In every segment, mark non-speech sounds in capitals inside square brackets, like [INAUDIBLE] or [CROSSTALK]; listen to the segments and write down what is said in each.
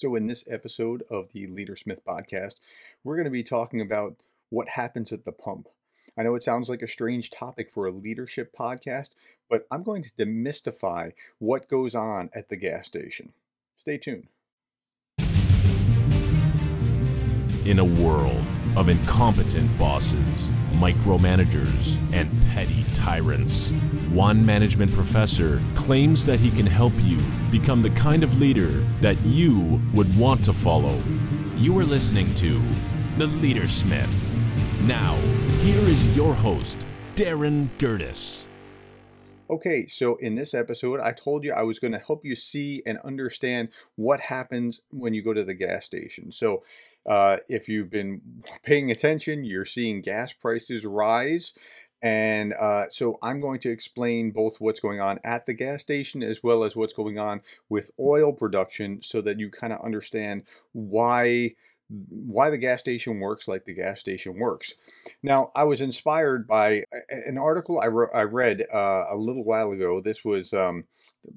So, in this episode of the Leadersmith podcast, we're going to be talking about what happens at the pump. I know it sounds like a strange topic for a leadership podcast, but I'm going to demystify what goes on at the gas station. Stay tuned. In a world of incompetent bosses, micromanagers, and petty tyrants, one management professor claims that he can help you become the kind of leader that you would want to follow. You are listening to The Leadersmith. Now, here is your host, Darren Gerdes. Okay, so in this episode, I told you I was going to help you see and understand what happens when you go to the gas station. So, uh, if you've been [LAUGHS] paying attention, you're seeing gas prices rise. And uh, so I'm going to explain both what's going on at the gas station as well as what's going on with oil production so that you kind of understand why why the gas station works like the gas station works. Now, I was inspired by an article I, wrote, I read uh, a little while ago. This was um,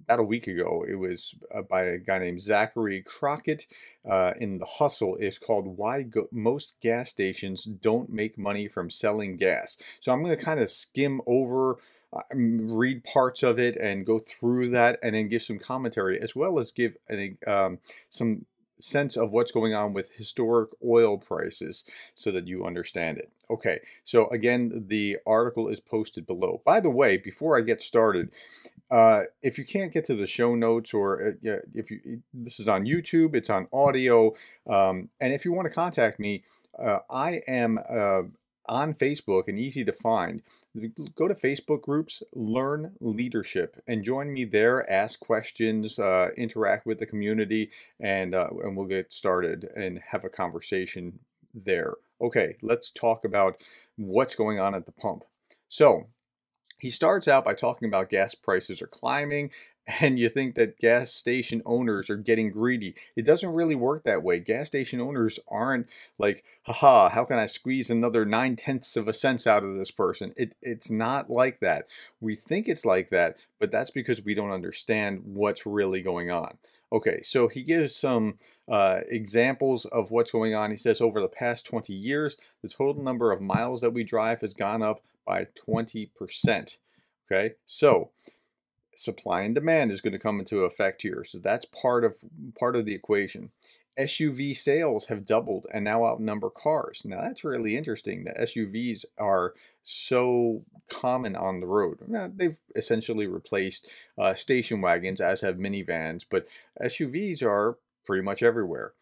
about a week ago. It was uh, by a guy named Zachary Crockett uh, in The Hustle. It's called Why Go- Most Gas Stations Don't Make Money from Selling Gas. So I'm going to kind of skim over um, read parts of it and go through that and then give some commentary as well as give um, some sense of what's going on with historic oil prices so that you understand it. Okay, so again, the article is posted below. By the way, before I get started, uh, if you can't get to the show notes or uh, if you this is on YouTube, it's on audio, um, and if you want to contact me, uh, I am uh, on Facebook and easy to find. Go to Facebook groups, learn leadership, and join me there. Ask questions, uh, interact with the community, and uh, and we'll get started and have a conversation there. Okay, let's talk about what's going on at the pump. So he starts out by talking about gas prices are climbing and you think that gas station owners are getting greedy. It doesn't really work that way. Gas station owners aren't like, haha, how can I squeeze another nine tenths of a cent out of this person? It, it's not like that. We think it's like that, but that's because we don't understand what's really going on. Okay, so he gives some uh, examples of what's going on. He says over the past 20 years, the total number of miles that we drive has gone up by 20%. Okay, so supply and demand is going to come into effect here. So that's part of part of the equation. SUV sales have doubled and now outnumber cars. Now that's really interesting that SUVs are so common on the road. Now, they've essentially replaced uh, station wagons, as have minivans, but SUVs are pretty much everywhere.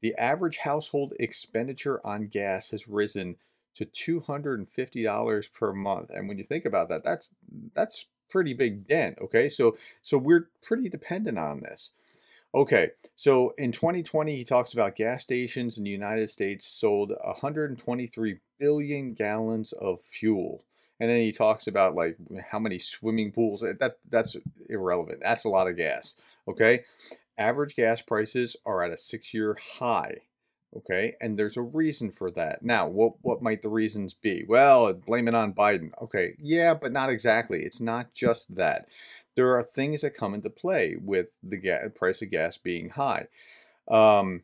The average household expenditure on gas has risen to $250 per month. And when you think about that, that's that's pretty big dent. Okay, so so we're pretty dependent on this. Okay, so in 2020, he talks about gas stations in the United States sold 123 billion gallons of fuel. And then he talks about like how many swimming pools. Eh, that that's irrelevant. That's a lot of gas. Okay, average gas prices are at a six-year high. Okay, and there's a reason for that. Now, what what might the reasons be? Well, blame it on Biden. Okay, yeah, but not exactly. It's not just that. There are things that come into play with the gas, price of gas being high. Um,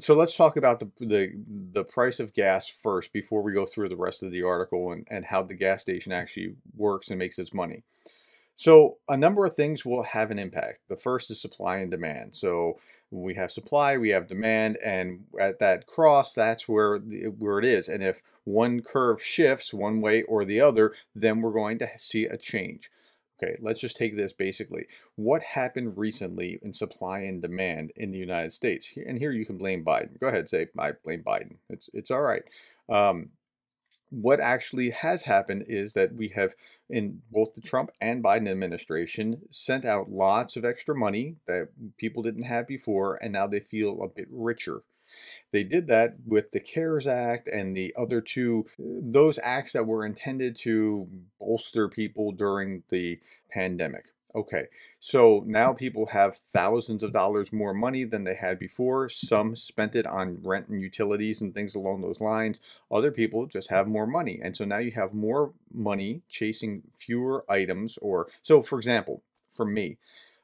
so let's talk about the, the the price of gas first before we go through the rest of the article and, and how the gas station actually works and makes its money. So a number of things will have an impact. The first is supply and demand. So we have supply, we have demand, and at that cross, that's where where it is. And if one curve shifts one way or the other, then we're going to see a change. Okay, let's just take this basically. What happened recently in supply and demand in the United States? And here you can blame Biden. Go ahead, say I blame Biden. It's it's all right. Um, what actually has happened is that we have, in both the Trump and Biden administration, sent out lots of extra money that people didn't have before, and now they feel a bit richer. They did that with the CARES Act and the other two, those acts that were intended to bolster people during the pandemic. Okay, so now people have thousands of dollars more money than they had before. Some spent it on rent and utilities and things along those lines. Other people just have more money. And so now you have more money chasing fewer items. Or, so for example, for me,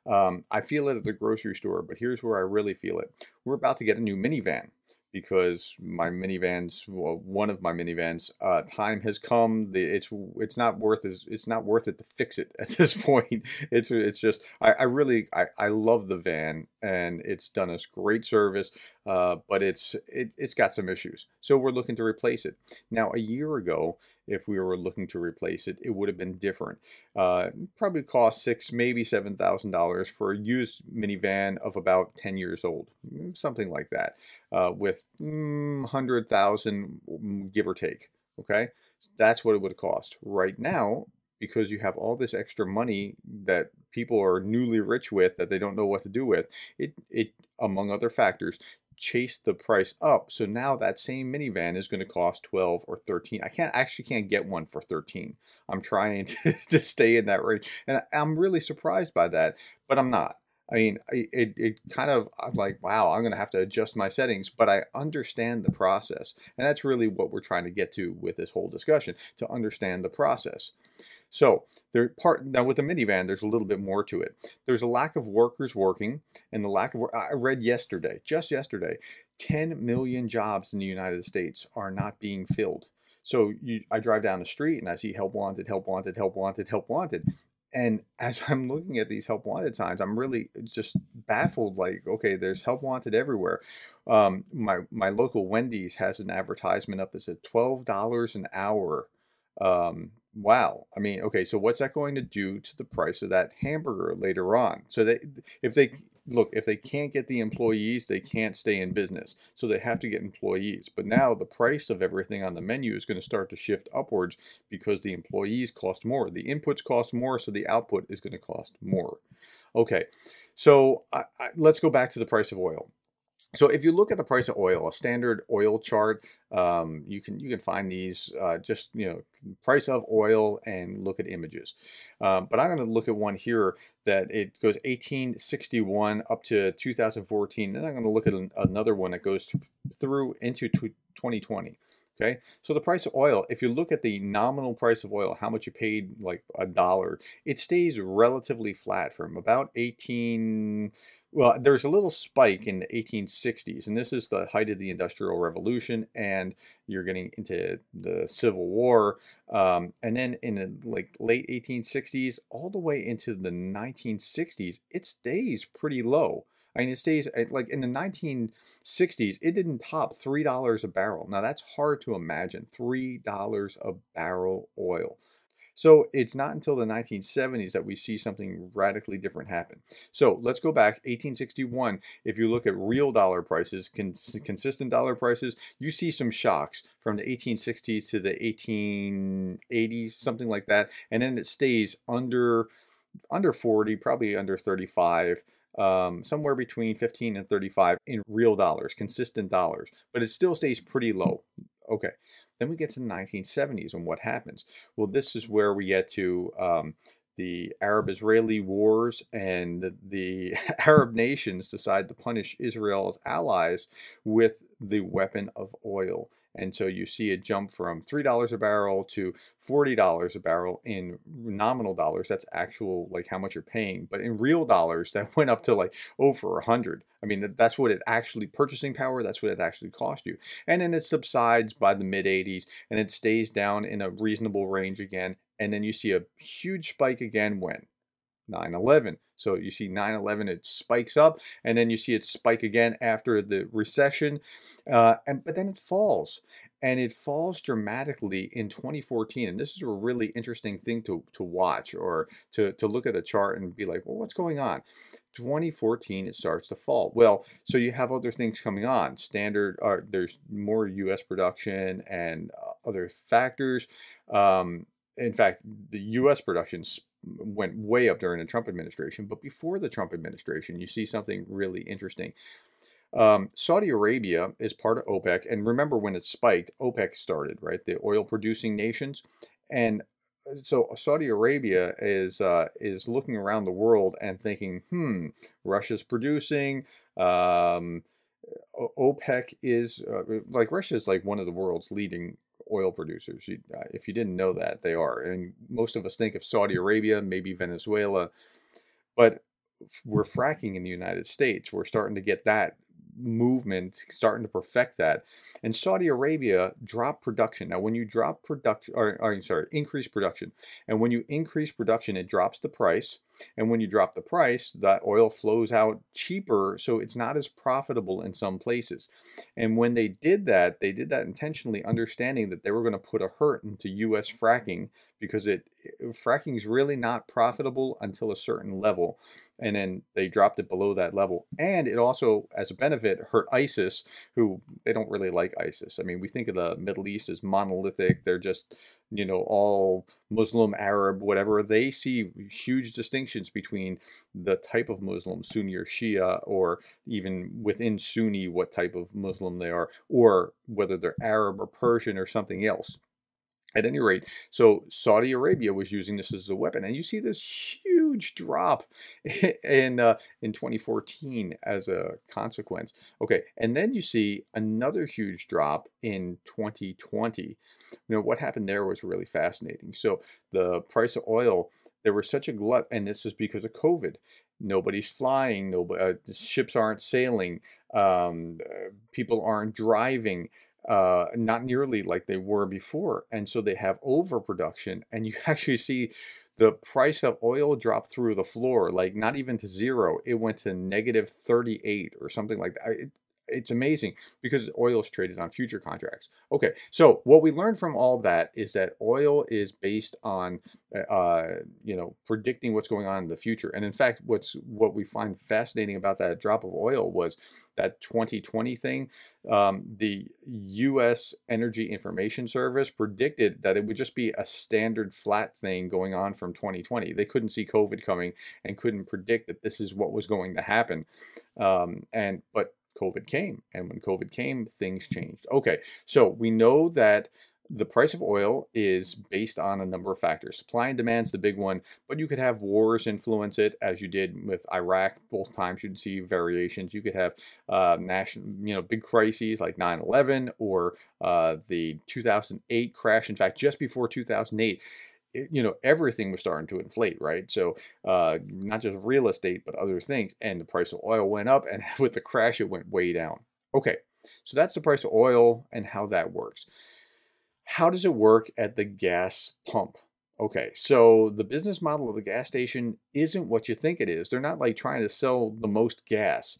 Um, I feel it at the grocery store, but here's where I really feel it. We're about to get a new minivan because my minivans, well, one of my minivans, uh, time has come. The, it's it's not worth it. It's not worth it to fix it [LAUGHS] at this point. It's it's just I, I really I, I love the van and it's done us great service, uh, but it's it, it's got some issues. So we're looking to replace it. Now a year ago, if we were looking to replace it, it would have been different. Uh, probably cost six, maybe seven thousand dollars for a used minivan of about ten years old, mm, something like that, uh, with mm, hundred thousand, mm, give or take. Okay, that's what it would cost. Right now, because you have all this extra money that people are newly rich with that they don't know what to do with, it it among other factors chase the price up. So now that same minivan is going to cost 12 or 13. I can't actually can't get one for 13. I'm trying [LAUGHS] to, to stay in that range. And I'm really surprised by that, but I'm not. I mean, it, it kind of, I'm like, wow, I'm going to have to adjust my settings, but I understand the process. And that's really what we're trying to get to with this whole discussion to understand the process. So there part now with the minivan, there's a little bit more to it. There's a lack of workers working, and the lack of. I read yesterday, just yesterday, 10 million jobs in the United States are not being filled. So you, I drive down the street and I see help wanted, help wanted, help wanted, help wanted. And as [LAUGHS] I'm looking at these help wanted signs, I'm really just baffled. Like, okay, there's help wanted everywhere. Um, my my local Wendy's has an advertisement up that says twelve dollars an hour um, wow. I mean, okay, so what's that going to do to the price of that hamburger later on? So they, if they look, if they can't get the employees, they can't stay in business. So they have to get employees. But now the price of everything on the menu is going to start to shift upwards because the employees cost more. The inputs cost more, so the output is going to cost more. Okay, so I, I, let's go back to the price of oil. So if you look at the price of oil, a standard oil chart, um, you can you can find these uh, just you know price of oil and look at images. Um, but I'm going to look at one here that it goes 1861 up to 2014, and I'm going to look at an, another one that goes through into 2020. Okay, so the price of oil, if you look at the nominal price of oil, how much you paid like a dollar, it stays relatively flat from about 18 well, there's a little spike in the 1860s, and this is the height of the Industrial Revolution, and you're getting into the Civil War, um, and then in the like late 1860s, all the way into the 1960s, it stays pretty low. I mean, it stays like in the 1960s, it didn't top three dollars a barrel. Now that's hard to imagine, three dollars a barrel oil. So it's not until the 1970s that we see something radically different happen. So let's go back 1861. If you look at real dollar prices, cons consistent dollar prices, you see some shocks from the 1860s to the 1880s, something like that, and then it stays under under 40, probably under 35. Um, somewhere between 15 and 35 in real dollars, consistent dollars, but it still stays pretty low. Okay, then we get to the 1970s and what happens? Well, this is where we get to um, the Arab-Israeli wars and the [LAUGHS] Arab nations decide to punish Israel's allies with the weapon of oil. And so you see a jump from $3 a barrel to $40 a barrel in nominal dollars. That's actual, like how much you're paying. But in real dollars, [LAUGHS] that went up to like over 100. I mean, that's what it actually, purchasing power, that's what it actually cost you. And then it subsides by the mid 80s and it stays down in a reasonable range again. And then you see a huge spike again when? 9-11. So you see 9-11, it spikes up, and then you see it spike again after the recession, uh, and but then it falls, and it falls dramatically in 2014. And this is a really interesting thing to to watch or to to look at the chart and be like, well, what's going on? 2014 it starts to fall well so you have other things coming on standard uh, there's more u.s production and uh, other factors um, in fact the u.s production went way up during the Trump administration. But before the Trump administration, you see something really interesting. Um, Saudi Arabia is part of OPEC, and remember when it spiked, OPEC started, right? The oil producing nations, and uh, so Saudi Arabia is uh, is looking around the world and thinking, hmm, Russia's producing. Um, OPEC is uh, like Russia is like one of the world's leading oil producers. You, uh, if you didn't know that, they are. And most of us think of Saudi Arabia, maybe Venezuela. But we're fracking in the United States. We're starting to get that movement starting to perfect that and saudi arabia dropped production now when you drop production or, or sorry increase production and when you increase production it drops the price and when you drop the price, that oil flows out cheaper, so it's not as profitable in some places. And when they did that, they did that intentionally, understanding that they were going to put a hurt into U.S. fracking because it fracking is really not profitable until a certain level, and then they dropped it below that level. And it also, as a benefit, hurt ISIS, who they don't really like ISIS. I mean, we think of the Middle East as monolithic; they're just you know, all Muslim, Arab, whatever, they see huge distinctions between the type of Muslim, Sunni or Shia, or even within Sunni, what type of Muslim they are, or whether they're Arab or Persian or something else. At any rate, so Saudi Arabia was using this as a weapon, and you see this huge drop [LAUGHS] in uh, in 2014 as a consequence. Okay, and then you see another huge drop in 2020. You know what happened there was really fascinating. So the price of oil, there was such a glut, and this is because of COVID. Nobody's flying, nobody, uh, ships aren't sailing, um, uh, people aren't driving uh, not nearly like they were before. And so they have overproduction, and you [LAUGHS] actually see the price of oil dropped through the floor, like not even to zero. It went to negative 38 or something like that. It, it's amazing because oil is traded on future contracts. Okay, so what we learned from all that is that oil is based on, uh, uh, you know, predicting what's going on in the future. And in fact, what's what we find fascinating about that drop of oil was that 2020 thing. Um, the U.S. Energy Information Service predicted that it would just be a standard flat thing going on from 2020. They couldn't see COVID coming and couldn't predict that this is what was going to happen. Um, and but COVID came. And when COVID came, things changed. Okay, so we know that the price of oil is based on a number of factors. Supply and demand is the big one, but you could have wars influence it, as you did with Iraq. Both times you'd see variations. You could have uh, national, you know, big crises like 9/11 or uh, the 2008 crash. In fact, just before 2008, you know everything was starting to inflate right? So uh, not just real estate but other things and the price of oil went up and [LAUGHS] with the crash it went way down. Okay so that's the price of oil and how that works. How does it work at the gas pump? Okay so the business model of the gas station isn't what you think it is. They're not like trying to sell the most gas.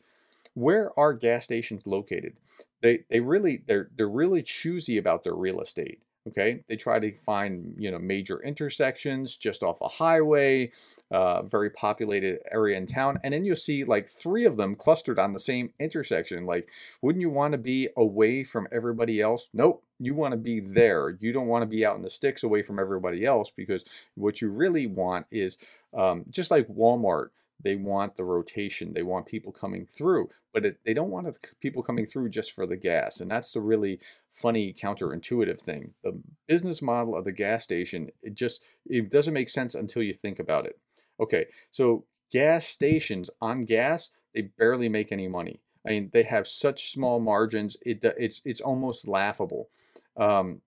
Where are gas stations located? They they really they're they're really choosy about their real estate Okay, they try to find you know major intersections just off a highway, uh, very populated area in town, and then you'll see like three of them clustered on the same intersection. Like, wouldn't you want to be away from everybody else? Nope, you want to be there. You don't want to be out in the sticks away from everybody else because what you really want is um, just like Walmart they want the rotation they want people coming through but it, they don't want the people coming through just for the gas and that's the really funny counterintuitive thing. The business model of the gas station it just it doesn't make sense until you think about it. Okay so gas stations on gas they barely make any money. I mean they have such small margins it it's it's almost laughable. Um,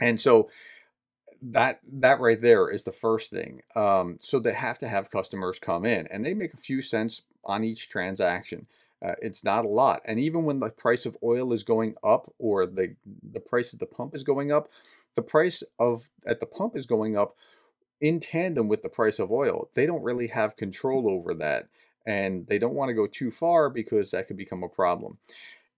and so that that right there is the first thing. Um, so they have to have customers come in, and they make a few cents on each transaction. Uh, it's not a lot, and even when the price of oil is going up or the the price at the pump is going up, the price of at the pump is going up in tandem with the price of oil. They don't really have control over that, and they don't want to go too far because that could become a problem.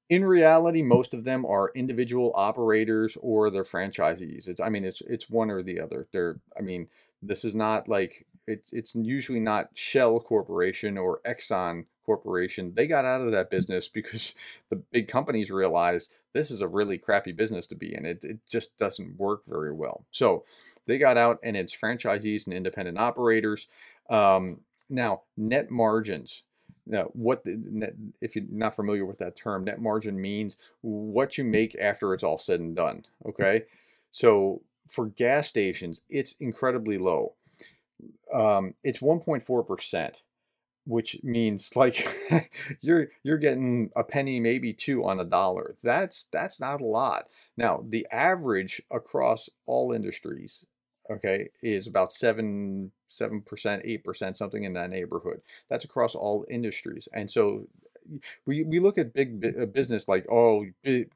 In reality, most of them are individual operators or they're franchisees. It's, I mean, it's it's one or the other. They're, I mean, this is not like it's it's usually not Shell Corporation or Exxon Corporation. They got out of that business [LAUGHS] because the big companies realized this is a really crappy business to be in. It it just doesn't work very well. So they got out, and it's franchisees and independent operators. Um, now, net margins. Now, what the net, if you're not familiar with that term, net margin means what you make after it's all said and done. Okay, so for gas stations, it's incredibly low. Um, it's 1.4 percent, which means [LAUGHS] like you're you're getting a penny, maybe two on a dollar. That's that's not a lot. Now, the average across all industries okay, is about seven seven percent, eight percent, something in that neighborhood. That's across all industries, and so we we look at big business like oh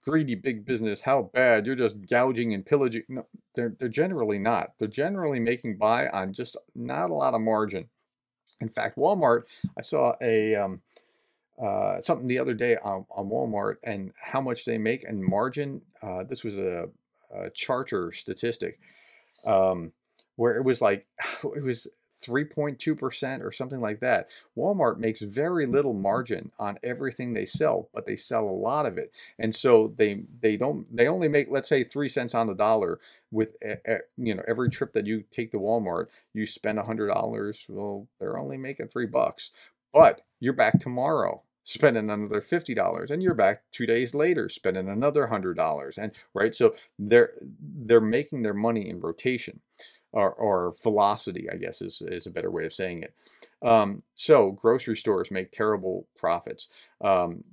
greedy big business how bad you're just gouging and pillaging. No they're they're generally not. They're generally making by on just not a lot of margin. In fact Walmart I saw a um, uh, something the other day on, on Walmart and how much they make and margin uh, this was a, a charter statistic um, where it was like [SIGHS] it was 3.2% or something like that. Walmart makes very little margin on everything they sell, but they sell a lot of it. And so they they don't they only make let's say 3 cents on the dollar with you know every trip that you take to Walmart, you spend $100, well they're only making 3 bucks. But you're back tomorrow spending another $50 and you're back 2 days later spending another $100 and right so they're they're making their money in rotation or, or velocity, I guess is, is a better way of saying it. Um, so grocery stores make terrible profits. Um,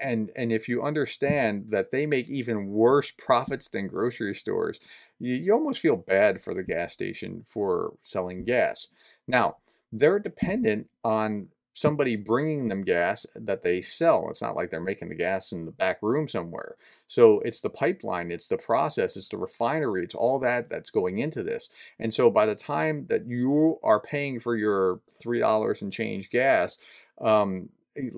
and and if you understand that they make even worse profits than grocery stores, you, you almost feel bad for the gas station for selling gas. Now, they're dependent on somebody bringing them gas that they sell. It's not like they're making the gas in the back room somewhere. So it's the pipeline, it's the process, it's the refinery, it's all that that's going into this. And so by the time that you are paying for your $3 and change gas, um,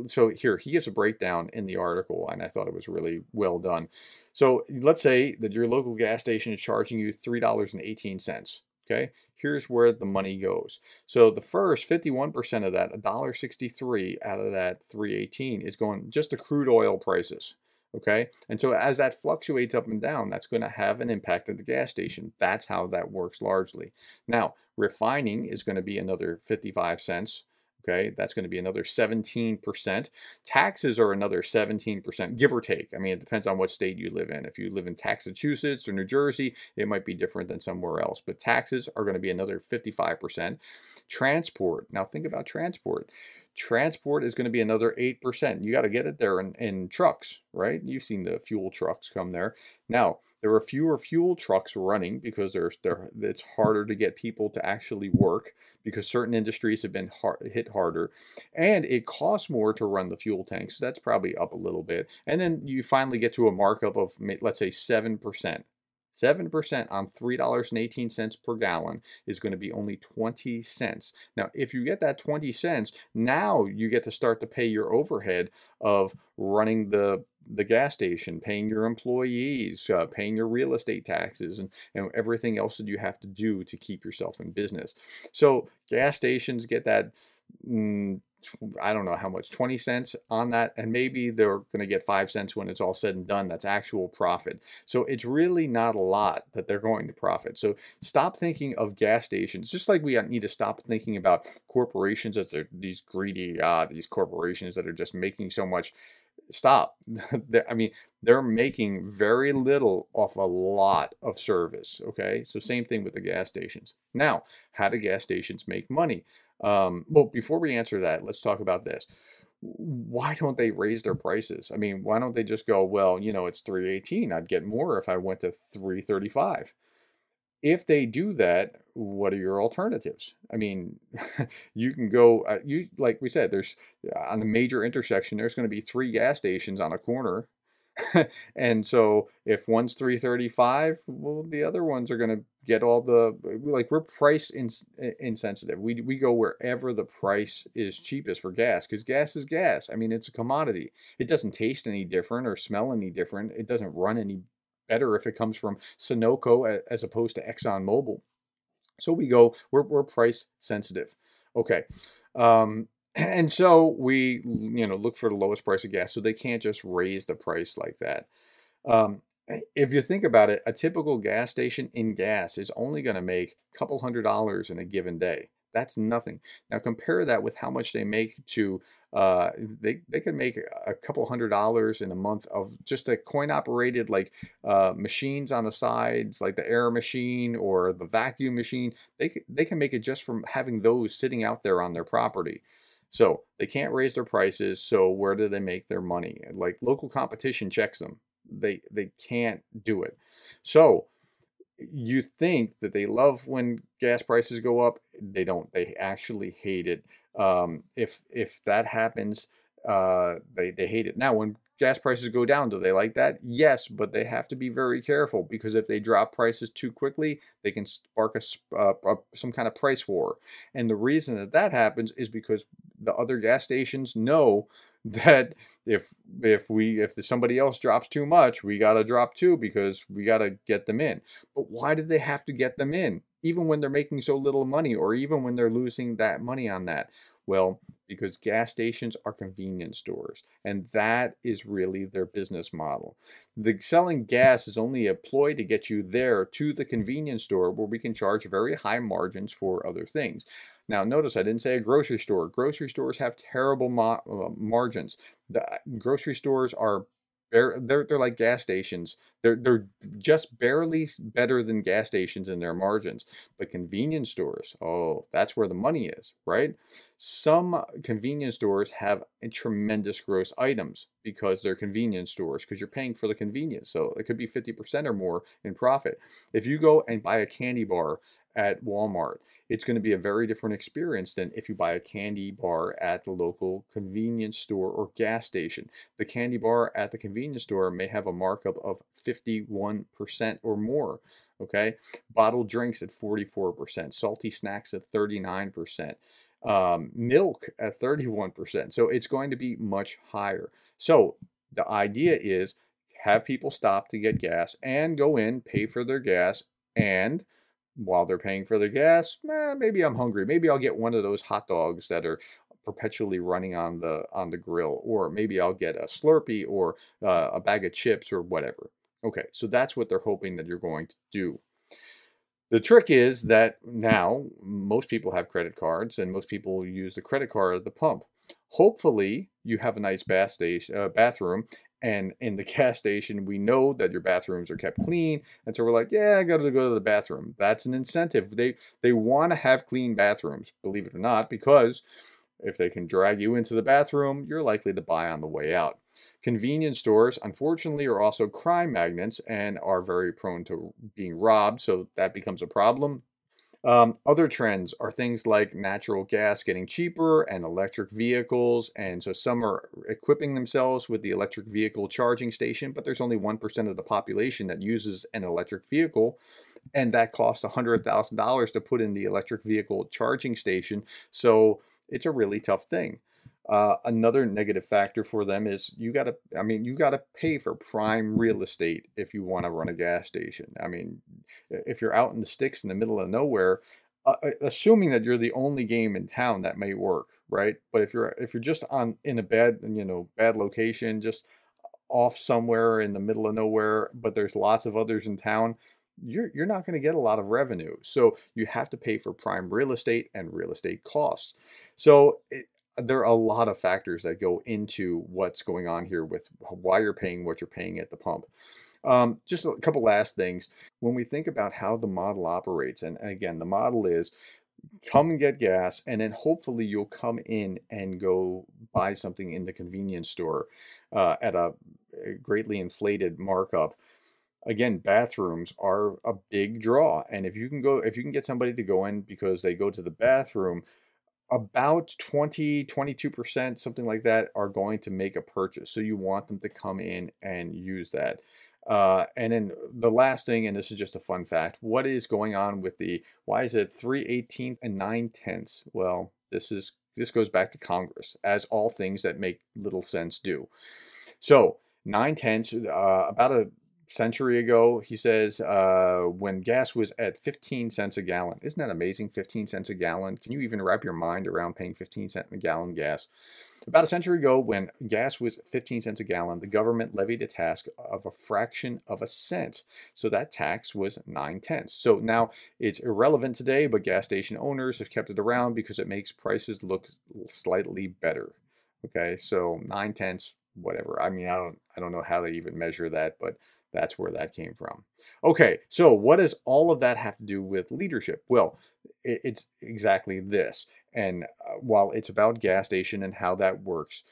so here he gives a breakdown in the article and i thought it was really well done so let's say that your local gas station is charging you $3.18 Okay, here's where the money goes. So the first 51% of that, $1.63 out of that 318 is going just to crude oil prices. Okay, and so as that fluctuates up and down, that's going to have an impact at the gas station. That's how that works largely. Now, refining is going to be another 55 cents Okay, that's going to be another 17%. Taxes are another 17%, give or take. I mean, it depends on what state you live in. If you live in Massachusetts or New Jersey, it might be different than somewhere else. But taxes are going to be another 55%. Transport, now think about transport. Transport is going to be another 8%. You got to get it there in, in trucks, right? You've seen the fuel trucks come there. Now, there are fewer fuel trucks running because there's there it's harder to get people to actually work because certain industries have been hard, hit harder, and it costs more to run the fuel tanks. So that's probably up a little bit, and then you finally get to a markup of let's say seven percent. 7% on $3.18 per gallon is going to be only 20 cents. Now, if you get that 20 cents, now you get to start to pay your overhead of running the the gas station, paying your employees, uh, paying your real estate taxes, and, and everything else that you have to do to keep yourself in business. So gas stations get that. Mm, I don't know how much, 20 cents on that, and maybe they're going to get 5 cents when it's all said and done. That's actual profit. So it's really not a lot that they're going to profit. So stop thinking of gas stations, just like we need to stop thinking about corporations as these greedy, uh, these corporations that are just making so much stop. [LAUGHS] I mean, they're making very little off a lot of service. Okay, so same thing with the gas stations. Now, how do gas stations make money? Um, well, before we answer that, let's talk about this. Why don't they raise their prices? I mean, why don't they just go, well, you know, it's 318. I'd get more if I went to 335 if they do that, what are your alternatives? I mean, [LAUGHS] you can go, uh, you like we said, there's on the major intersection, there's going to be three gas stations on a corner. [LAUGHS] and so if one's 335, well, the other ones are going to get all the, like we're price ins- insensitive. We, we go wherever the price is cheapest for gas because gas is gas. I mean, it's a commodity. It doesn't taste any different or smell any different. It doesn't run any better if it comes from Sunoco as opposed to ExxonMobil. So we go, we're, we're price sensitive. Okay. Um, [CLEARS THROAT] and so we, you know, look for the lowest price of gas. So they can't just raise the price like that. Um, if you think about it, a typical gas station in gas is only going to make a couple hundred dollars in a given day. That's nothing. Now compare that with how much they make to uh, they they could make a couple hundred dollars in a month of just a coin operated like uh, machines on the sides, like the air machine or the vacuum machine. They they can make it just from having those sitting out there on their property. So they can't raise their prices. So where do they make their money? Like local competition checks them. They they can't do it. So you think that they love when gas prices go up. They don't. They actually hate it. Um, if if that happens, uh, they they hate it. Now, when gas prices go down, do they like that? Yes, but they have to be very careful because if they drop prices too quickly, they can spark a, uh, some kind of price war. And the reason that that happens is because the other gas stations know [LAUGHS] that if if we if somebody else drops too much, we got to drop too because we got to get them in. But why did they have to get them in even when they're making so little money or even when they're losing that money on that? Well, because gas stations are convenience stores, and that is really their business model. The selling gas is only a ploy to get you there to the convenience store where we can charge very high margins for other things. Now, notice I didn't say a grocery store. Grocery stores have terrible uh, margins. The uh, grocery stores are they're, they're, they're like gas stations. They're, they're just barely better than gas stations in their margins. But convenience stores, oh, that's where the money is, right? Some convenience stores have tremendous gross items because they're convenience stores, because you're paying for the convenience. So it could be 50% or more in profit. If you go and buy a candy bar at Walmart, it's going to be a very different experience than if you buy a candy bar at the local convenience store or gas station. The candy bar at the convenience store may have a markup of 51% or more. Okay, bottled drinks at 44%, salty snacks at 39%, um, milk at 31%. So it's going to be much higher. So the idea is have people stop to get gas and go in, pay for their gas, and while they're paying for their gas, eh, maybe I'm hungry. Maybe I'll get one of those hot dogs that are perpetually running on the on the grill, or maybe I'll get a Slurpee or uh, a bag of chips or whatever. Okay, so that's what they're hoping that you're going to do. The trick is that now most people have credit cards and most people use the credit card at the pump. Hopefully, you have a nice bath station, uh, bathroom and in the [LAUGHS] gas station, we know that your bathrooms are kept clean, and so we're like, yeah, I got to go to the bathroom. That's an incentive. They they want to have clean bathrooms, believe it or not, because if they can drag you into the bathroom, you're likely to buy on the way out. Convenience stores, unfortunately, are also crime magnets and are very prone to being robbed, so that becomes a problem. Um, other trends are things like natural gas getting cheaper and electric vehicles. And so some are equipping themselves with the electric vehicle charging station, but there's only 1% of the population that uses an electric vehicle. And that costs $100,000 to put in the electric vehicle charging station. So it's a really tough thing. Uh, another negative factor for them is you got to, I mean, you got to pay for prime real estate if you want to run a gas station. I mean, if you're out in the sticks in the middle of nowhere, uh, uh, assuming that you're the only game in town, that may work, right? But if you're if you're just on in a bad, you know, bad location, just off somewhere in the middle of nowhere, but there's lots of others in town, you're you're not going to get a lot of revenue. So you have to pay for prime real estate and real estate costs. So it, there are a lot of factors that go into what's going on here with why you're paying what you're paying at the pump. Um, just a couple last things. When we think about how the model operates, and again, the model is come and get gas, and then hopefully you'll come in and go buy something in the convenience store uh, at a greatly inflated markup. Again, bathrooms are a big draw, and if you can go, if you can get somebody to go in because they go to the bathroom about 20 22% something like that are going to make a purchase. So you want them to come in and use that. Uh, and then the last thing and this is just a fun fact what is going on with the why is it 3 18th and 9 tenths? Well this is this goes back to congress as all things that make little sense do. So 9 tenths uh, about a century ago. He says uh, when gas was at 15 cents a gallon. Isn't that amazing? 15 cents a gallon. Can you even wrap your mind around paying 15 cents a gallon gas? About a century ago, when gas was 15 cents a gallon, the government levied a tax of a fraction of a cent. So that tax was nine tenths. So now it's irrelevant today, but gas station owners have kept it around because it makes prices look slightly better. Okay, so nine tenths, whatever. I mean, I don't, I don't know how they even measure that, but that's where that came from. Okay, so what does all of that have to do with leadership? Well, it's exactly this. And uh, while it's about gas station and how that works,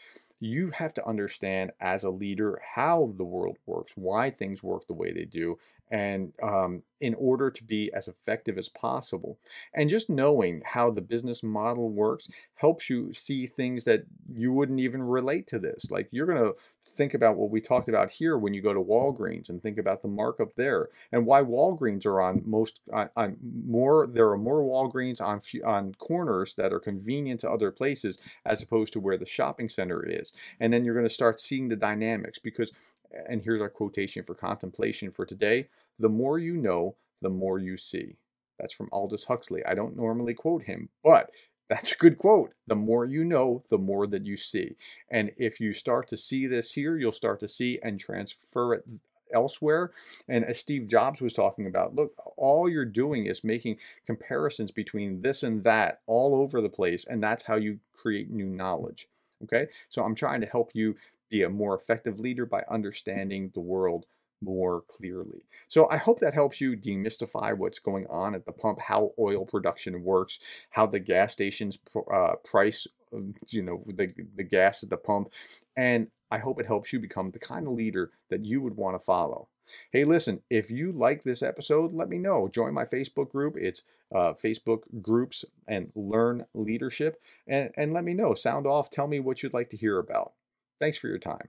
you have to understand as a leader how the world works, why things work the way they do, and um, in order to be as effective as possible. And just knowing how the business model works helps you see things that you wouldn't even relate to this. Like you're going to think about what we talked about here when you go to Walgreens and think about the markup there and why Walgreens are on most on, on more there are more Walgreens on on corners that are convenient to other places as opposed to where the shopping center is. And then you're going to start seeing the dynamics because and here's our quotation for contemplation for today the more you know, the more you see. That's from Aldous Huxley. I don't normally quote him, but [LAUGHS] that's a good quote. The more you know, the more that you see. And if you start to see this here, you'll start to see and transfer it elsewhere. And as Steve Jobs was talking about, look, all you're doing is making comparisons between this and that all over the place. And that's how you create new knowledge. Okay. So I'm trying to help you be a more effective leader by understanding the world more clearly. So I hope that helps you demystify what's going on at the pump, how oil production works, how the gas stations uh, price, um, you know, the, the gas at the pump. And I hope it helps you become the kind of leader that you would want to follow. Hey, listen, if you like this episode, let me know. Join my Facebook group. It's uh, Facebook groups and learn leadership. And, and let me know. Sound off. Tell me what you'd like to hear about. Thanks for your time.